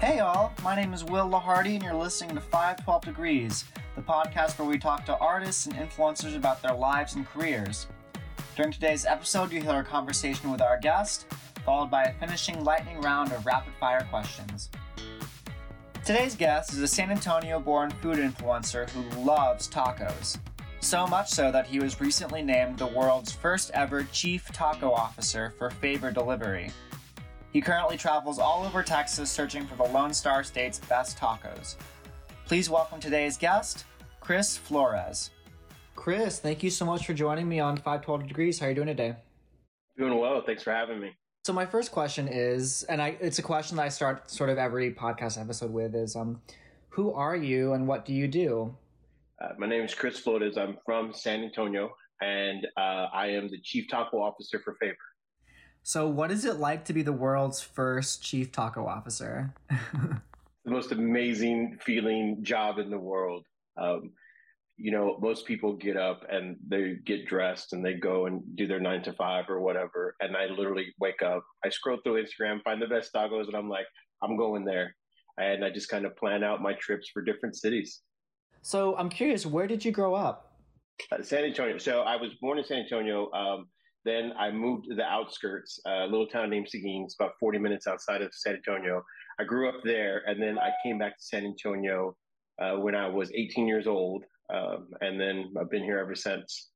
Hey y'all, my name is Will Lahardy and you're listening to 512 Degrees, the podcast where we talk to artists and influencers about their lives and careers. During today's episode, you hear a conversation with our guest, followed by a finishing lightning round of rapid fire questions. Today's guest is a San Antonio born food influencer who loves tacos. So much so that he was recently named the world's first ever chief taco officer for Favor Delivery. He currently travels all over Texas searching for the Lone Star State's best tacos. Please welcome today's guest, Chris Flores. Chris, thank you so much for joining me on 512 Degrees. How are you doing today? Doing well. Thanks for having me. So my first question is, and I, it's a question that I start sort of every podcast episode with, is um, who are you and what do you do? Uh, my name is Chris Flores. I'm from San Antonio, and uh, I am the Chief Taco Officer for Favor. So, what is it like to be the world's first Chief Taco Officer? the most amazing feeling job in the world. Um, you know, most people get up and they get dressed and they go and do their nine to five or whatever. And I literally wake up, I scroll through Instagram, find the best tacos, and I'm like, I'm going there. And I just kind of plan out my trips for different cities. So I'm curious, where did you grow up? Uh, San Antonio. So I was born in San Antonio. Um, then I moved to the outskirts, a little town named Seguin. About 40 minutes outside of San Antonio. I grew up there, and then I came back to San Antonio uh, when I was 18 years old. Um, and then I've been here ever since.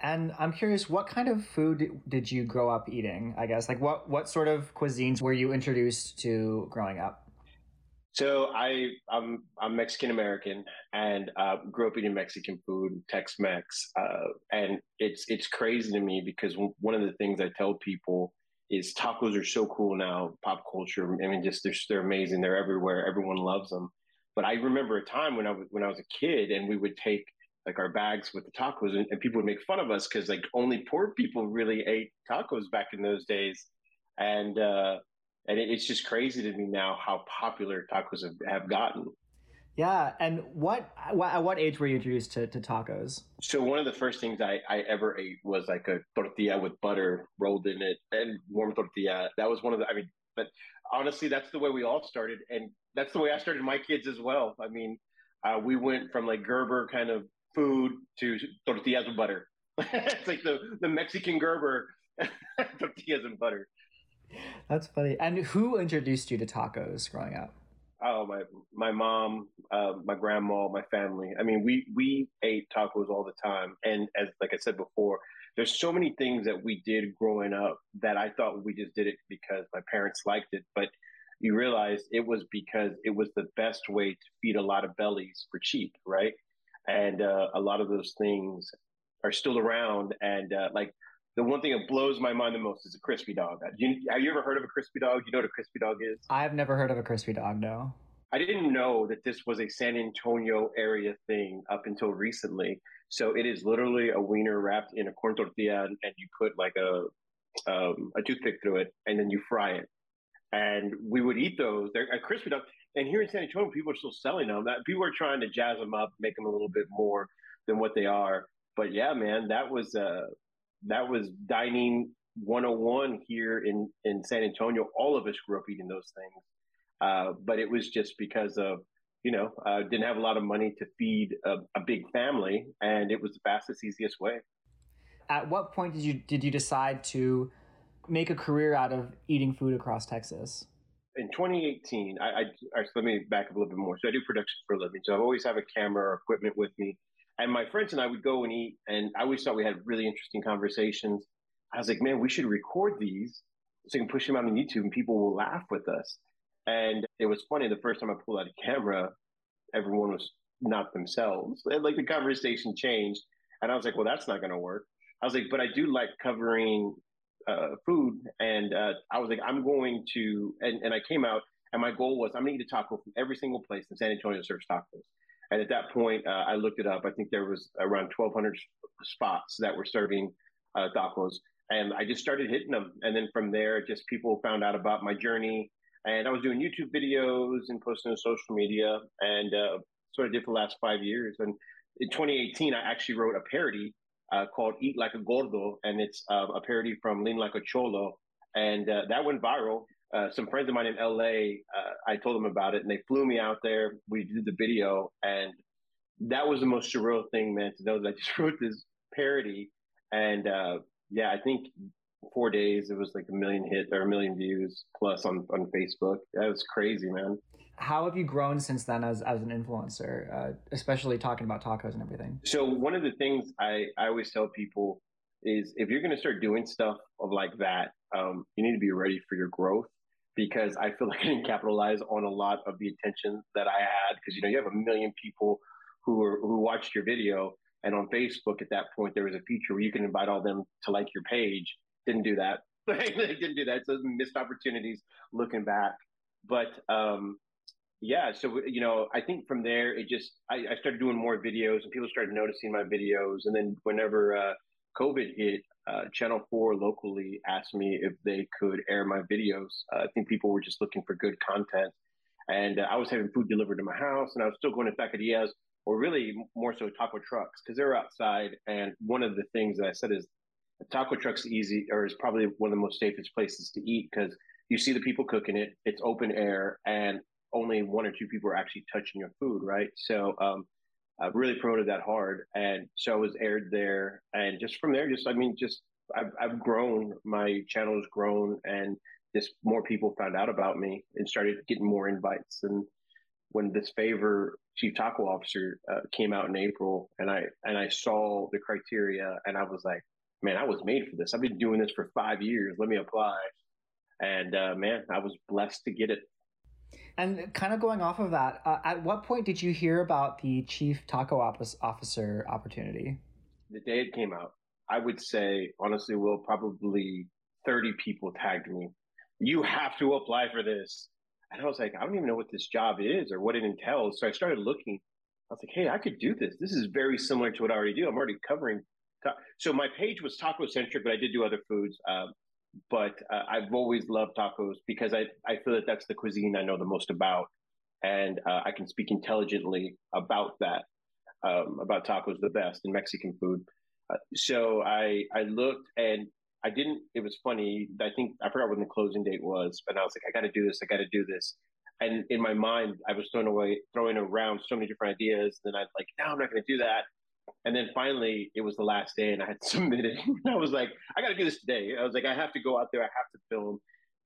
And I'm curious, what kind of food did you grow up eating? I guess, like what what sort of cuisines were you introduced to growing up? So I I'm I'm Mexican American and uh, grew up eating Mexican food, Tex-Mex, uh, and it's it's crazy to me because one of the things I tell people is tacos are so cool now, pop culture. I mean, just they're they're amazing. They're everywhere. Everyone loves them. But I remember a time when I was when I was a kid, and we would take like our bags with the tacos, and, and people would make fun of us because like only poor people really ate tacos back in those days, and uh, and it, it's just crazy to me now how popular tacos have, have gotten. Yeah, and what, what at what age were you introduced to, to tacos? So one of the first things I, I ever ate was like a tortilla with butter rolled in it and warm tortilla. That was one of the I mean, but honestly, that's the way we all started, and that's the way I started my kids as well. I mean, uh, we went from like Gerber kind of food to tortillas with butter. it's like the the Mexican Gerber tortillas and butter. That's funny. And who introduced you to tacos growing up? Oh, my my mom, uh, my grandma, my family. I mean, we we ate tacos all the time, and as like I said before, there's so many things that we did growing up that I thought we just did it because my parents liked it, but you realize it was because it was the best way to feed a lot of bellies for cheap, right? And uh, a lot of those things are still around. And uh, like the one thing that blows my mind the most is a crispy dog. You, have you ever heard of a crispy dog? You know what a crispy dog is? I've never heard of a crispy dog, no. I didn't know that this was a San Antonio area thing up until recently. So it is literally a wiener wrapped in a corn tortilla, and you put like a um, a toothpick through it, and then you fry it and we would eat those. They're a crispy dog. And here in San Antonio, people are still selling them. That people are trying to jazz them up, make them a little bit more than what they are. But yeah, man, that was uh, that was dining 101 here in in San Antonio. All of us grew up eating those things, uh, but it was just because of you know uh, didn't have a lot of money to feed a, a big family, and it was the fastest, easiest way. At what point did you did you decide to make a career out of eating food across Texas? In 2018, I, I, I let me back up a little bit more. So I do production for a living. So I always have a camera or equipment with me. And my friends and I would go and eat, and I always thought we had really interesting conversations. I was like, man, we should record these so we can push them out on YouTube and people will laugh with us. And it was funny. The first time I pulled out a camera, everyone was not themselves. And like the conversation changed. And I was like, well, that's not going to work. I was like, but I do like covering uh, food, and uh, I was like, I'm going to, and, and I came out, and my goal was I'm going to eat a taco from every single place in San Antonio serves tacos. And at that point, uh, I looked it up. I think there was around 1,200 spots that were serving uh, tacos, and I just started hitting them. And then from there, just people found out about my journey, and I was doing YouTube videos and posting on social media, and uh, sort of did for the last five years. And in 2018, I actually wrote a parody uh, called Eat Like a Gordo, and it's uh, a parody from Lean Like a Cholo. And uh, that went viral. Uh, some friends of mine in LA, uh, I told them about it and they flew me out there. We did the video and that was the most surreal thing, man, to know that I just wrote this parody. And uh, yeah, I think four days it was like a million hits or a million views plus on, on Facebook. That was crazy, man. How have you grown since then as, as an influencer, uh, especially talking about tacos and everything? So one of the things I, I always tell people is if you're going to start doing stuff of like that, um, you need to be ready for your growth because I feel like I didn't capitalize on a lot of the attention that I had because you know you have a million people who were who watched your video and on Facebook at that point there was a feature where you can invite all them to like your page. Didn't do that. didn't do that. So missed opportunities looking back. But um, yeah, so you know, I think from there it just I, I, started doing more videos and people started noticing my videos. And then whenever uh, COVID hit, uh, Channel 4 locally asked me if they could air my videos. Uh, I think people were just looking for good content. And uh, I was having food delivered to my house and I was still going to taquerias or really more so taco trucks because they're outside. And one of the things that I said is taco truck's easy or is probably one of the most safest places to eat because you see the people cooking it, it's open air, and only one or two people are actually touching your food, right? So, um, I really promoted that hard, and so I was aired there, and just from there, just I mean, just I've, I've grown. My channel has grown, and just more people found out about me and started getting more invites. And when this favor chief taco officer uh, came out in April, and I and I saw the criteria, and I was like, man, I was made for this. I've been doing this for five years. Let me apply. And uh, man, I was blessed to get it. And kind of going off of that, uh, at what point did you hear about the chief taco officer opportunity? The day it came out, I would say, honestly, Will, probably 30 people tagged me. You have to apply for this. And I was like, I don't even know what this job is or what it entails. So I started looking. I was like, hey, I could do this. This is very similar to what I already do. I'm already covering. Ta- so my page was taco centric, but I did do other foods. Um, but uh, I've always loved tacos because I, I feel that that's the cuisine I know the most about. And uh, I can speak intelligently about that, um, about tacos the best in Mexican food. Uh, so I, I looked and I didn't, it was funny. I think, I forgot when the closing date was, but I was like, I got to do this. I got to do this. And in my mind, I was throwing away, throwing around so many different ideas. Then I was like, no, I'm not going to do that. And then finally, it was the last day, and I had submitted. I was like, I got to do this today. I was like, I have to go out there. I have to film.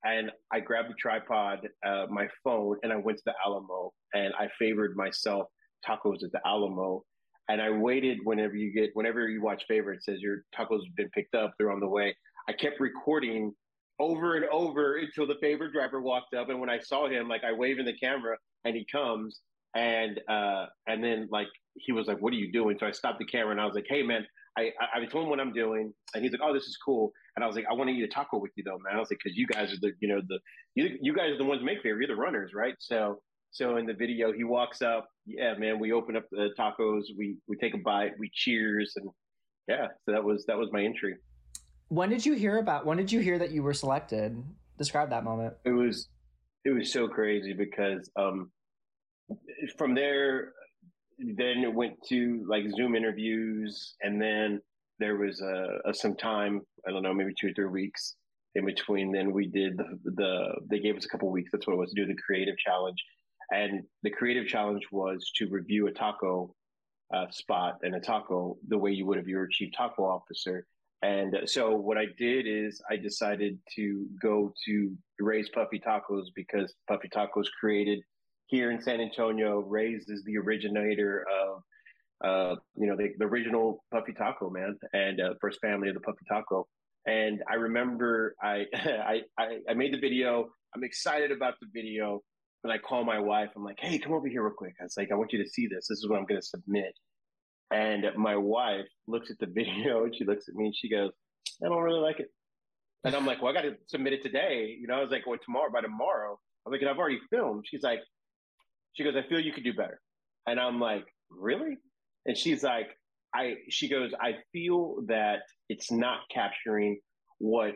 And I grabbed the tripod, uh, my phone, and I went to the Alamo, and I favored myself tacos at the Alamo. And I waited whenever you get, whenever you watch favorite, it says your tacos have been picked up, they're on the way. I kept recording over and over until the favorite driver walked up. And when I saw him, like I wave in the camera and he comes and uh and then like he was like, "What are you doing?" So I stopped the camera and I was like, "Hey, man." I, I, I told him what I'm doing, and he's like, "Oh, this is cool." And I was like, "I want to eat a taco with you, though, man." I was like, "Because you guys are the, you know, the you, you guys are the ones who make favor. You're the runners, right?" So so in the video, he walks up. Yeah, man. We open up the tacos. We we take a bite. We cheers, and yeah. So that was that was my entry. When did you hear about? When did you hear that you were selected? Describe that moment. It was it was so crazy because um from there then it went to like Zoom interviews, and then there was a, a, some time I don't know maybe two or three weeks in between. Then we did the, the they gave us a couple weeks. That's what it was to do the creative challenge, and the creative challenge was to review a taco uh, spot and a taco the way you would if you were chief taco officer. And so what I did is I decided to go to Ray's Puffy Tacos because Puffy Tacos created here in San Antonio, Ray's is the originator of, uh, you know, the, the, original Puffy Taco, man, and uh, first family of the Puffy Taco. And I remember I, I, I, made the video. I'm excited about the video. And I call my wife. I'm like, hey, come over here real quick. I was like, I want you to see this. This is what I'm going to submit. And my wife looks at the video and she looks at me and she goes, I don't really like it. And I'm like, well, I got to submit it today. You know, I was like, well, tomorrow, by tomorrow. I was like, "And I've already filmed. She's like, she goes, I feel you could do better. And I'm like, really? And she's like, I, she goes, I feel that it's not capturing what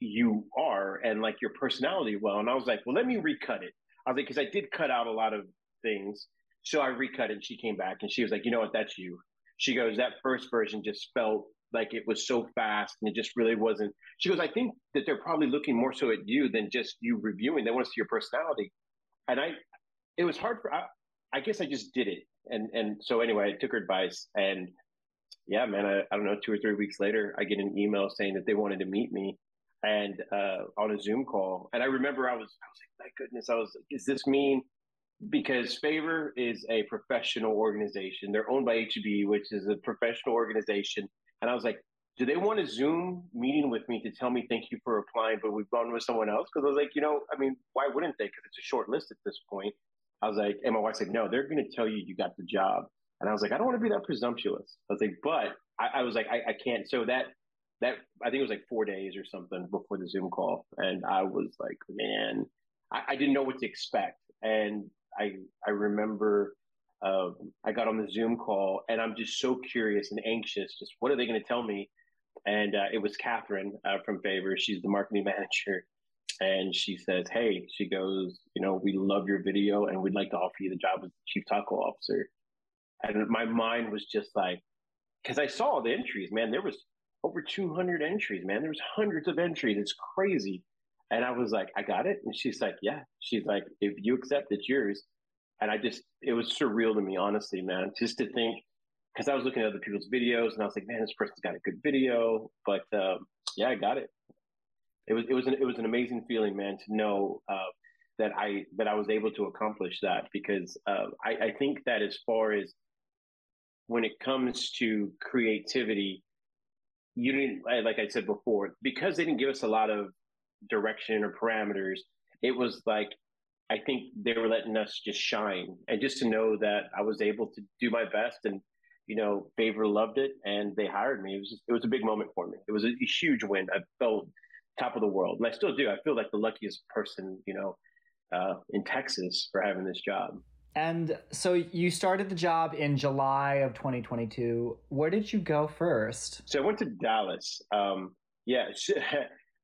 you are and like your personality well. And I was like, well, let me recut it. I was like, because I did cut out a lot of things. So I recut it and she came back and she was like, you know what? That's you. She goes, that first version just felt like it was so fast and it just really wasn't. She goes, I think that they're probably looking more so at you than just you reviewing. They want to see your personality. And I, it was hard for, I, I guess I just did it. And, and so anyway, I took her advice and yeah, man, I, I don't know, two or three weeks later, I get an email saying that they wanted to meet me and uh, on a Zoom call. And I remember I was, I was like, my goodness, I was like, this mean because Favor is a professional organization. They're owned by H-E-B, which is a professional organization. And I was like, do they want a Zoom meeting with me to tell me thank you for applying, but we've gone with someone else? Because I was like, you know, I mean, why wouldn't they? Because it's a short list at this point. I was like, and my wife said, no, they're going to tell you you got the job. And I was like, I don't want to be that presumptuous. I was like, but I, I was like, I, I can't. So that that I think it was like four days or something before the Zoom call, and I was like, man, I, I didn't know what to expect. And I I remember um, I got on the Zoom call, and I'm just so curious and anxious. Just what are they going to tell me? And uh, it was Catherine uh, from Favor. She's the marketing manager, and she says, "Hey," she goes, "You know, we love your video, and we'd like to offer you the job as chief taco officer." And my mind was just like, because I saw the entries, man. There was over 200 entries, man. There was hundreds of entries. It's crazy. And I was like, I got it. And she's like, yeah. She's like, if you accept, it's yours. And I just, it was surreal to me, honestly, man, just to think, because I was looking at other people's videos and I was like, man, this person's got a good video. But um, yeah, I got it. It was, it was, an, it was an amazing feeling, man, to know uh, that I, that I was able to accomplish that because uh, I, I think that as far as when it comes to creativity, you didn't, like I said before, because they didn't give us a lot of direction or parameters, it was like, I think they were letting us just shine and just to know that I was able to do my best and, you know, Favor loved it and they hired me. It was just, it was a big moment for me. It was a, a huge win. I felt top of the world and I still do. I feel like the luckiest person, you know, uh, in Texas for having this job. And so you started the job in July of 2022. Where did you go first? So I went to Dallas. Um, yeah.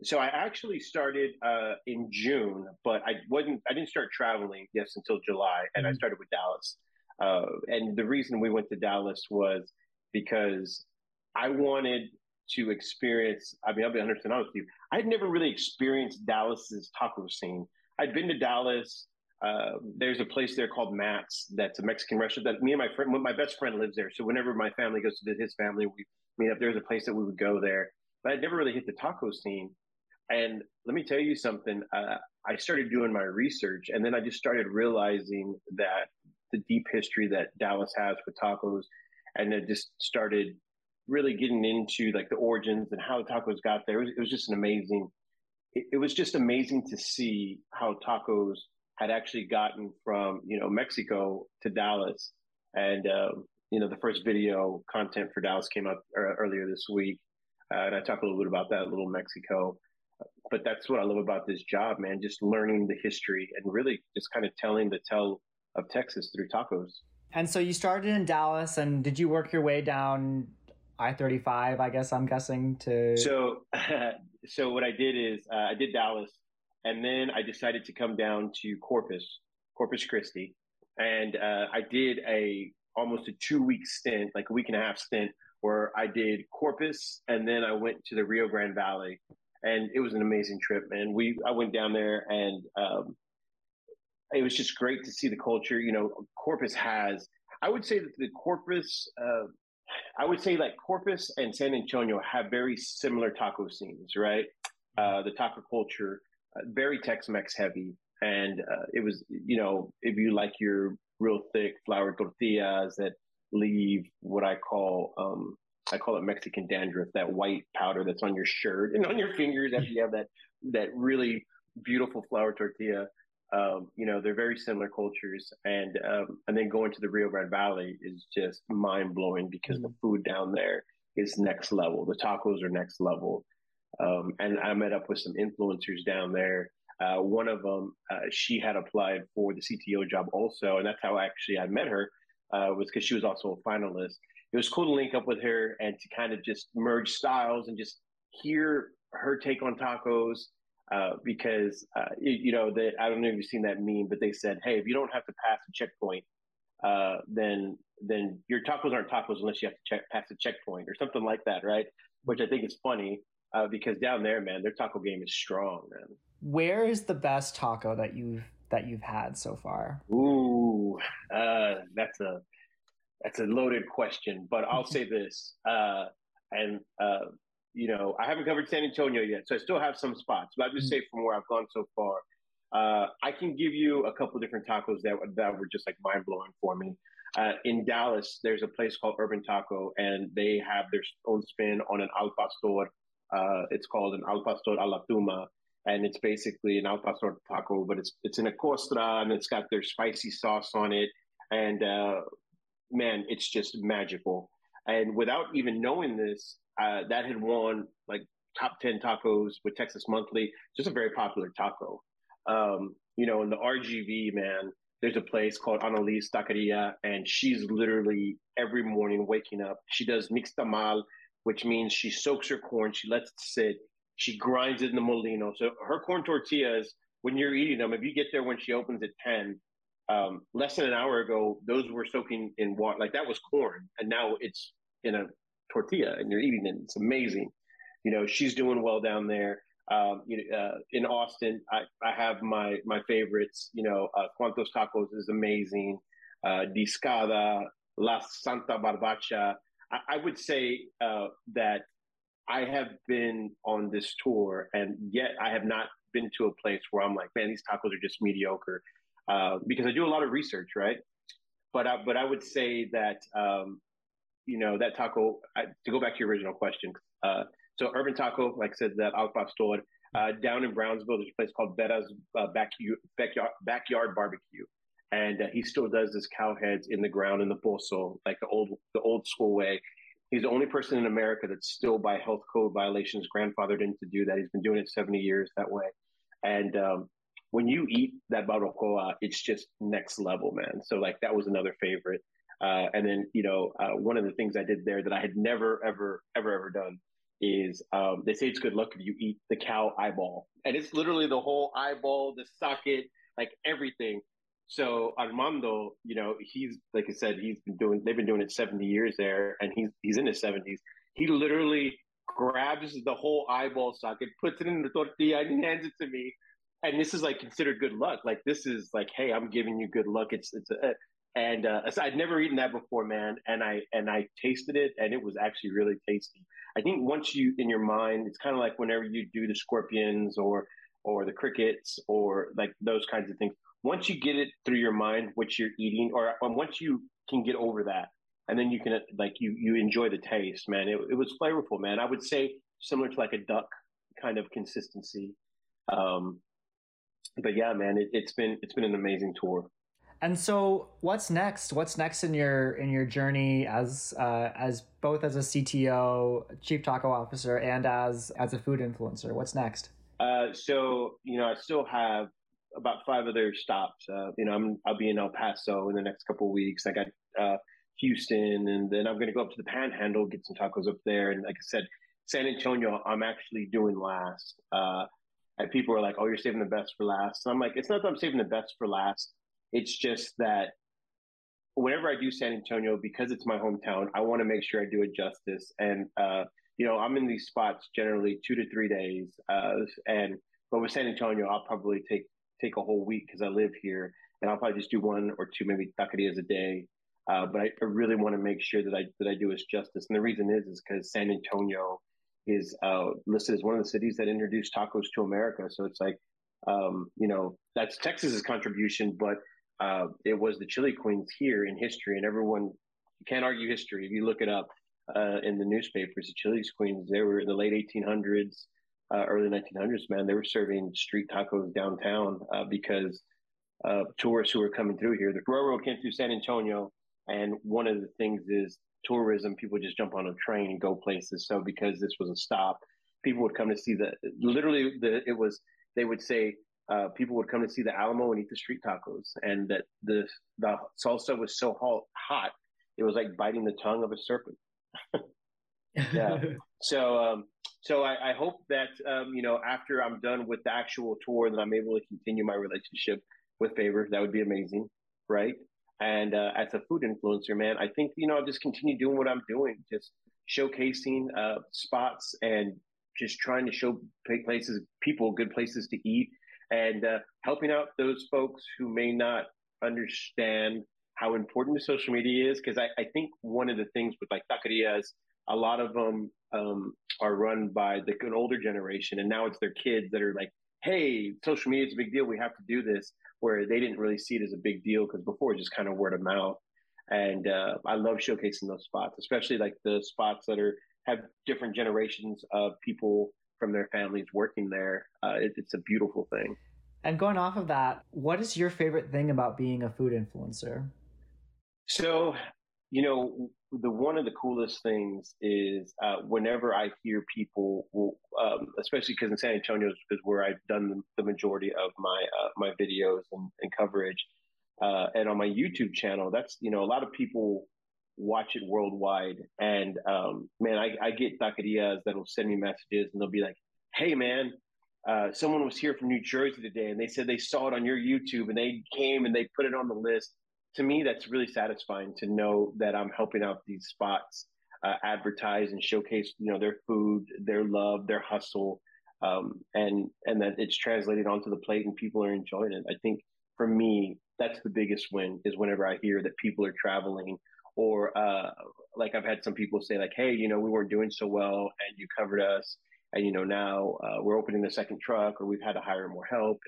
So, I actually started uh, in June, but I wasn't. I didn't start traveling yes until July, and mm-hmm. I started with Dallas. Uh, and the reason we went to Dallas was because I wanted to experience. I mean, I'll be 100 honest with you. I had never really experienced Dallas's taco scene. I'd been to Dallas uh, there's a place there called Matt's that's a Mexican restaurant that me and my friend, my best friend lives there. So whenever my family goes to visit his family, we meet up. There's a place that we would go there, but I'd never really hit the taco scene. And let me tell you something. Uh, I started doing my research, and then I just started realizing that the deep history that Dallas has with tacos, and it just started really getting into like the origins and how tacos got there. It was, it was just an amazing. It, it was just amazing to see how tacos had actually gotten from you know Mexico to Dallas, and um, you know the first video content for Dallas came up earlier this week, uh, and I talk a little bit about that, little Mexico. But that's what I love about this job, man. Just learning the history and really just kind of telling the tell of Texas through tacos. And so you started in Dallas, and did you work your way down I thirty five? I guess I'm guessing to. So, so what I did is uh, I did Dallas and then I decided to come down to Corpus, Corpus Christi, and uh, I did a almost a two week stint, like a week and a half stint, where I did Corpus, and then I went to the Rio Grande Valley, and it was an amazing trip, man. We I went down there, and um, it was just great to see the culture. You know, Corpus has, I would say that the Corpus. Uh, I would say like Corpus and San Antonio have very similar taco scenes, right? Uh, the taco culture very Tex-Mex heavy, and uh, it was you know if you like your real thick flour tortillas that leave what I call um, I call it Mexican dandruff, that white powder that's on your shirt and on your fingers after you have that that really beautiful flour tortilla. Um, you know, they're very similar cultures, and um, and then going to the Rio Grande Valley is just mind blowing because mm-hmm. the food down there is next level. The tacos are next level. Um, and I met up with some influencers down there. Uh, one of them, uh, she had applied for the CTO job also, and that's how actually I met her. Uh, was because she was also a finalist. It was cool to link up with her and to kind of just merge styles and just hear her take on tacos. Uh, because uh, you, you, know that I don't know if you've seen that meme, but they said, "Hey, if you don't have to pass a checkpoint, uh, then then your tacos aren't tacos unless you have to check pass a checkpoint or something like that, right? Which I think is funny uh, because down there, man, their taco game is strong, man. Where is the best taco that you've that you've had so far? Ooh, uh, that's a that's a loaded question, but I'll say this, uh, and uh, you know, I haven't covered San Antonio yet, so I still have some spots. But I just mm-hmm. say from where I've gone so far, uh, I can give you a couple different tacos that that were just like mind blowing for me. Uh, in Dallas, there's a place called Urban Taco, and they have their own spin on an al pastor. Uh, it's called an al pastor a la tuma, and it's basically an al pastor taco, but it's it's in a costra, and it's got their spicy sauce on it, and uh, man, it's just magical. And without even knowing this, uh, that had won like top 10 tacos with Texas Monthly, just a very popular taco. Um, you know, in the RGV, man, there's a place called Annalise Taqueria, and she's literally every morning waking up. She does nixtamal, which means she soaks her corn, she lets it sit, she grinds it in the molino. So her corn tortillas, when you're eating them, if you get there when she opens at 10, um, less than an hour ago, those were soaking in water. Like that was corn, and now it's in a tortilla and you're eating it. It's amazing. You know, she's doing well down there. Um, you know, uh, in Austin, I, I have my my favorites. You know, uh, Cuantos Tacos is amazing. Uh, Discada, La Santa Barbacha. I, I would say uh, that I have been on this tour, and yet I have not been to a place where I'm like, man, these tacos are just mediocre. Uh, because I do a lot of research, right? But I, but I would say that um, you know, that taco, I, to go back to your original question. Uh, so Urban Taco, like I said, that al pastor uh, down in Brownsville, there's a place called Vera's uh, backyard, backyard, backyard barbecue. And uh, he still does this cow heads in the ground in the pozo, like the old, the old school way. He's the only person in America that's still by health code violations grandfathered in to do that. He's been doing it 70 years that way. And um, when you eat that barbacoa, it's just next level, man. So like that was another favorite. Uh, and then, you know, uh, one of the things I did there that I had never, ever, ever, ever done is um, they say it's good luck if you eat the cow eyeball. And it's literally the whole eyeball, the socket, like everything. So Armando, you know, he's like I said, he's been doing. They've been doing it seventy years there, and he's he's in his seventies. He literally grabs the whole eyeball socket, puts it in the tortilla, and hands it to me. And this is like considered good luck. Like this is like, hey, I'm giving you good luck. It's it's a, and uh, I'd never eaten that before, man. And I and I tasted it, and it was actually really tasty. I think once you in your mind, it's kind of like whenever you do the scorpions or or the crickets or like those kinds of things. Once you get it through your mind, what you're eating, or, or once you can get over that, and then you can like you you enjoy the taste, man. It, it was flavorful, man. I would say similar to like a duck kind of consistency. Um, but yeah, man, it, it's been it's been an amazing tour. And so, what's next? What's next in your in your journey as uh, as both as a CTO, chief taco officer, and as as a food influencer? What's next? Uh, so you know, I still have about five other stops. Uh, you know, I'm I'll be in El Paso in the next couple weeks. I got uh, Houston, and then I'm going to go up to the Panhandle, get some tacos up there. And like I said, San Antonio, I'm actually doing last. Uh, and people are like, "Oh, you're saving the best for last." And I'm like, it's not that I'm saving the best for last. It's just that whenever I do San Antonio, because it's my hometown, I want to make sure I do it justice. And uh, you know, I'm in these spots generally two to three days, uh, and but with San Antonio, I'll probably take take a whole week because I live here, and I'll probably just do one or two maybe taquerias a day. Uh, but I, I, really want to make sure that I that I do it justice, and the reason is is because San Antonio is uh, listed as one of the cities that introduced tacos to America. So it's like, um, you know, that's Texas's contribution, but uh, it was the Chili Queens here in history, and everyone you can't argue history if you look it up uh, in the newspapers. The Chili Queens they were in the late 1800s, uh, early 1900s. Man, they were serving street tacos downtown uh, because tourists who were coming through here. The railroad came through San Antonio, and one of the things is tourism. People just jump on a train and go places. So because this was a stop, people would come to see the literally the it was they would say uh, people would come to see the Alamo and eat the street tacos, and that the the salsa was so hot, it was like biting the tongue of a serpent. yeah. so um, so I, I, hope that um, you know after I'm done with the actual tour, that I'm able to continue my relationship with Favor. That would be amazing, right? And uh, as a food influencer, man, I think you know I'll just continue doing what I'm doing, just showcasing uh, spots and just trying to show places, people, good places to eat, and uh, helping out those folks who may not understand how important social media is. Because I, I, think one of the things with like taquerias, a lot of them um, are run by the an older generation, and now it's their kids that are like, "Hey, social media is a big deal. We have to do this." Where they didn't really see it as a big deal because before it was just kind of word of mouth. And uh, I love showcasing those spots, especially like the spots that are have different generations of people from their families working there. Uh, it, it's a beautiful thing. And going off of that, what is your favorite thing about being a food influencer? So, you know, the one of the coolest things is uh, whenever I hear people, um, especially because in San Antonio is where I've done the, majority of my uh, my videos and, and coverage, uh, and on my YouTube channel, that's you know a lot of people watch it worldwide, and um, man, I, I get taquerias that'll send me messages, and they'll be like, "Hey, man." Uh, someone was here from New Jersey today, and they said they saw it on your YouTube, and they came and they put it on the list to me, that's really satisfying to know that I'm helping out these spots uh, advertise and showcase, you know, their food, their love, their hustle, um, and and that it's translated onto the plate and people are enjoying it. I think for me, that's the biggest win is whenever I hear that people are traveling or uh, like I've had some people say like, hey, you know, we weren't doing so well and you covered us, and you know now uh, we're opening the second truck or we've had to hire more help.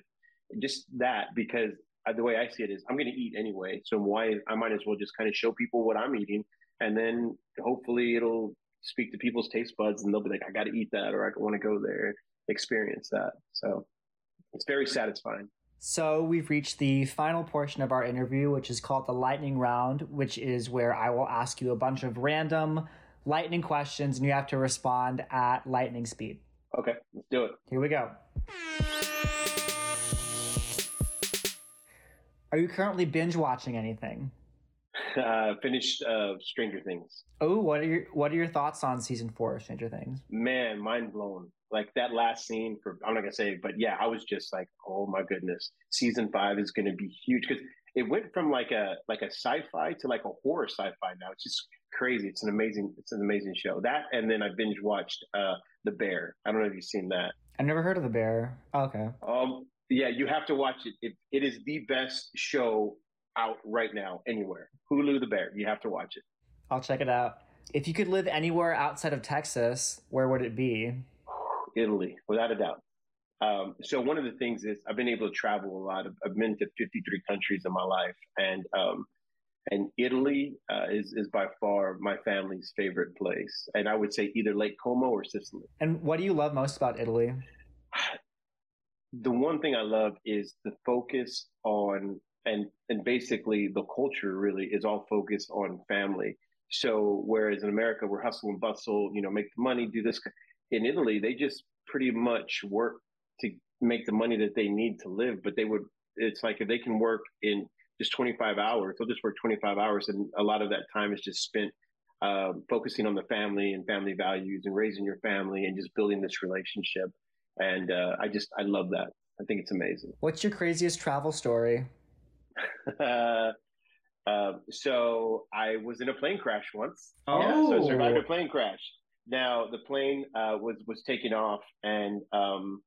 Just that because the way I see it is I'm going to eat anyway. So why I might as well just kind of show people what I'm eating, and then hopefully it'll speak to people's taste buds, and they'll be like, I got to eat that, or I want to go there, experience that. So it's very satisfying. So we've reached the final portion of our interview, which is called the lightning round, which is where I will ask you a bunch of random lightning questions, and you have to respond at lightning speed. Okay, let's do it. Here we go. Are you currently binge watching anything? Uh, finished uh, Stranger Things. Oh, what are your what are your thoughts on season four of Stranger Things? Man, mind blown. Like that last scene for I'm not gonna say, but yeah, I was just like, oh my goodness, season five is gonna be huge because it went from like a like a sci-fi to like a horror sci-fi now. It's just crazy. It's an amazing it's an amazing show. That and then I binge watched uh The Bear. I don't know if you've seen that. I never heard of The Bear. Oh, okay. Um yeah, you have to watch it. it. It is the best show out right now anywhere. Hulu the Bear. You have to watch it. I'll check it out. If you could live anywhere outside of Texas, where would it be? Italy, without a doubt. Um, so one of the things is I've been able to travel a lot. I've been to 53 countries in my life, and um, and Italy uh, is is by far my family's favorite place. And I would say either Lake Como or Sicily. And what do you love most about Italy? the one thing I love is the focus on and and basically the culture really is all focused on family. So whereas in America we're hustle and bustle, you know, make the money, do this. In Italy, they just pretty much work to make the money that they need to live. But they would, it's like if they can work in just 25 hours, they'll just work 25 hours, and a lot of that time is just spent uh, focusing on the family and family values and raising your family and just building this relationship and uh, I just I love that. I think it's amazing. What's your craziest travel story? uh, uh, so I was in a plane crash once. Oh, yeah, so I oh. survived a plane crash. Now the plane uh, was was taking off, and um,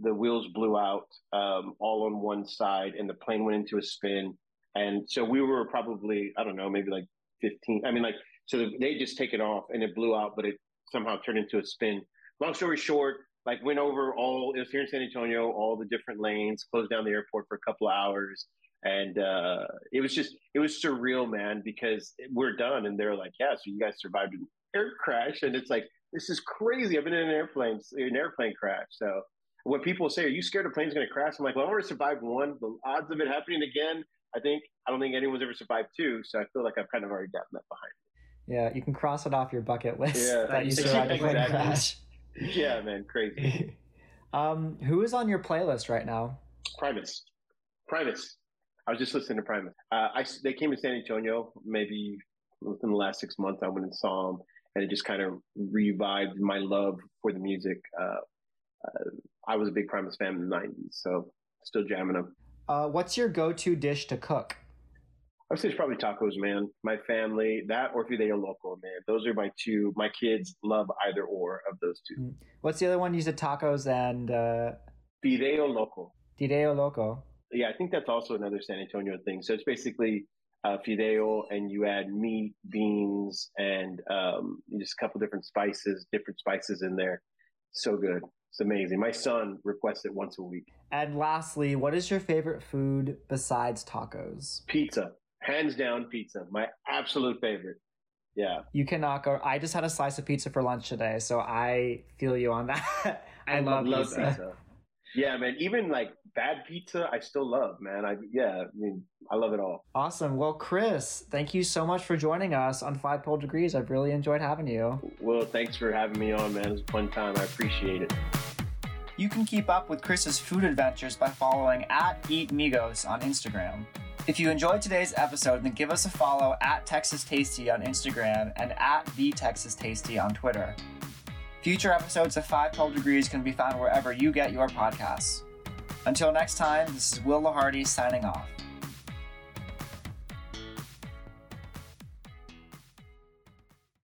the wheels blew out um, all on one side, and the plane went into a spin. And so we were probably I don't know maybe like fifteen. I mean like so they just taken off, and it blew out, but it somehow turned into a spin. Long story short, like went over all it was here in San Antonio, all the different lanes, closed down the airport for a couple of hours. And uh, it was just it was surreal, man, because we're done. And they're like, Yeah, so you guys survived an air crash. And it's like, this is crazy. I've been in an airplane an airplane crash. So when people say, Are you scared a plane's gonna crash? I'm like, Well, I already survived one. The odds of it happening again, I think I don't think anyone's ever survived two. So I feel like I've kind of already gotten that behind me. Yeah, you can cross it off your bucket list yeah, that you survived a plane crash. yeah, man, crazy. um, who is on your playlist right now? Primus. Primus. I was just listening to Primus. Uh, I they came to San Antonio maybe within the last six months. I went and saw them, and it just kind of revived my love for the music. Uh, uh, I was a big Primus fan in the '90s, so still jamming them. Uh, what's your go-to dish to cook? I would say it's probably tacos, man. My family, that or Fideo Loco, man. Those are my two. My kids love either or of those two. Mm. What's the other one? You said tacos and uh, Fideo Loco. Fideo Loco. Yeah, I think that's also another San Antonio thing. So it's basically uh, fideo, and you add meat, beans, and um, just a couple different spices, different spices in there. So good. It's amazing. My son requests it once a week. And lastly, what is your favorite food besides tacos? Pizza. Hands down, pizza. My absolute favorite. Yeah. You cannot go. I just had a slice of pizza for lunch today, so I feel you on that. I, I love, love pizza. pizza. Yeah, man. Even like bad pizza, I still love, man. I yeah, I mean, I love it all. Awesome. Well, Chris, thank you so much for joining us on Five Pole Degrees. I've really enjoyed having you. Well, thanks for having me on, man. It was a fun time. I appreciate it. You can keep up with Chris's food adventures by following at Eat Migos on Instagram. If you enjoyed today's episode, then give us a follow at Texas Tasty on Instagram and at The Texas Tasty on Twitter. Future episodes of 5 Pole Degrees can be found wherever you get your podcasts. Until next time, this is Will Lahardy signing off.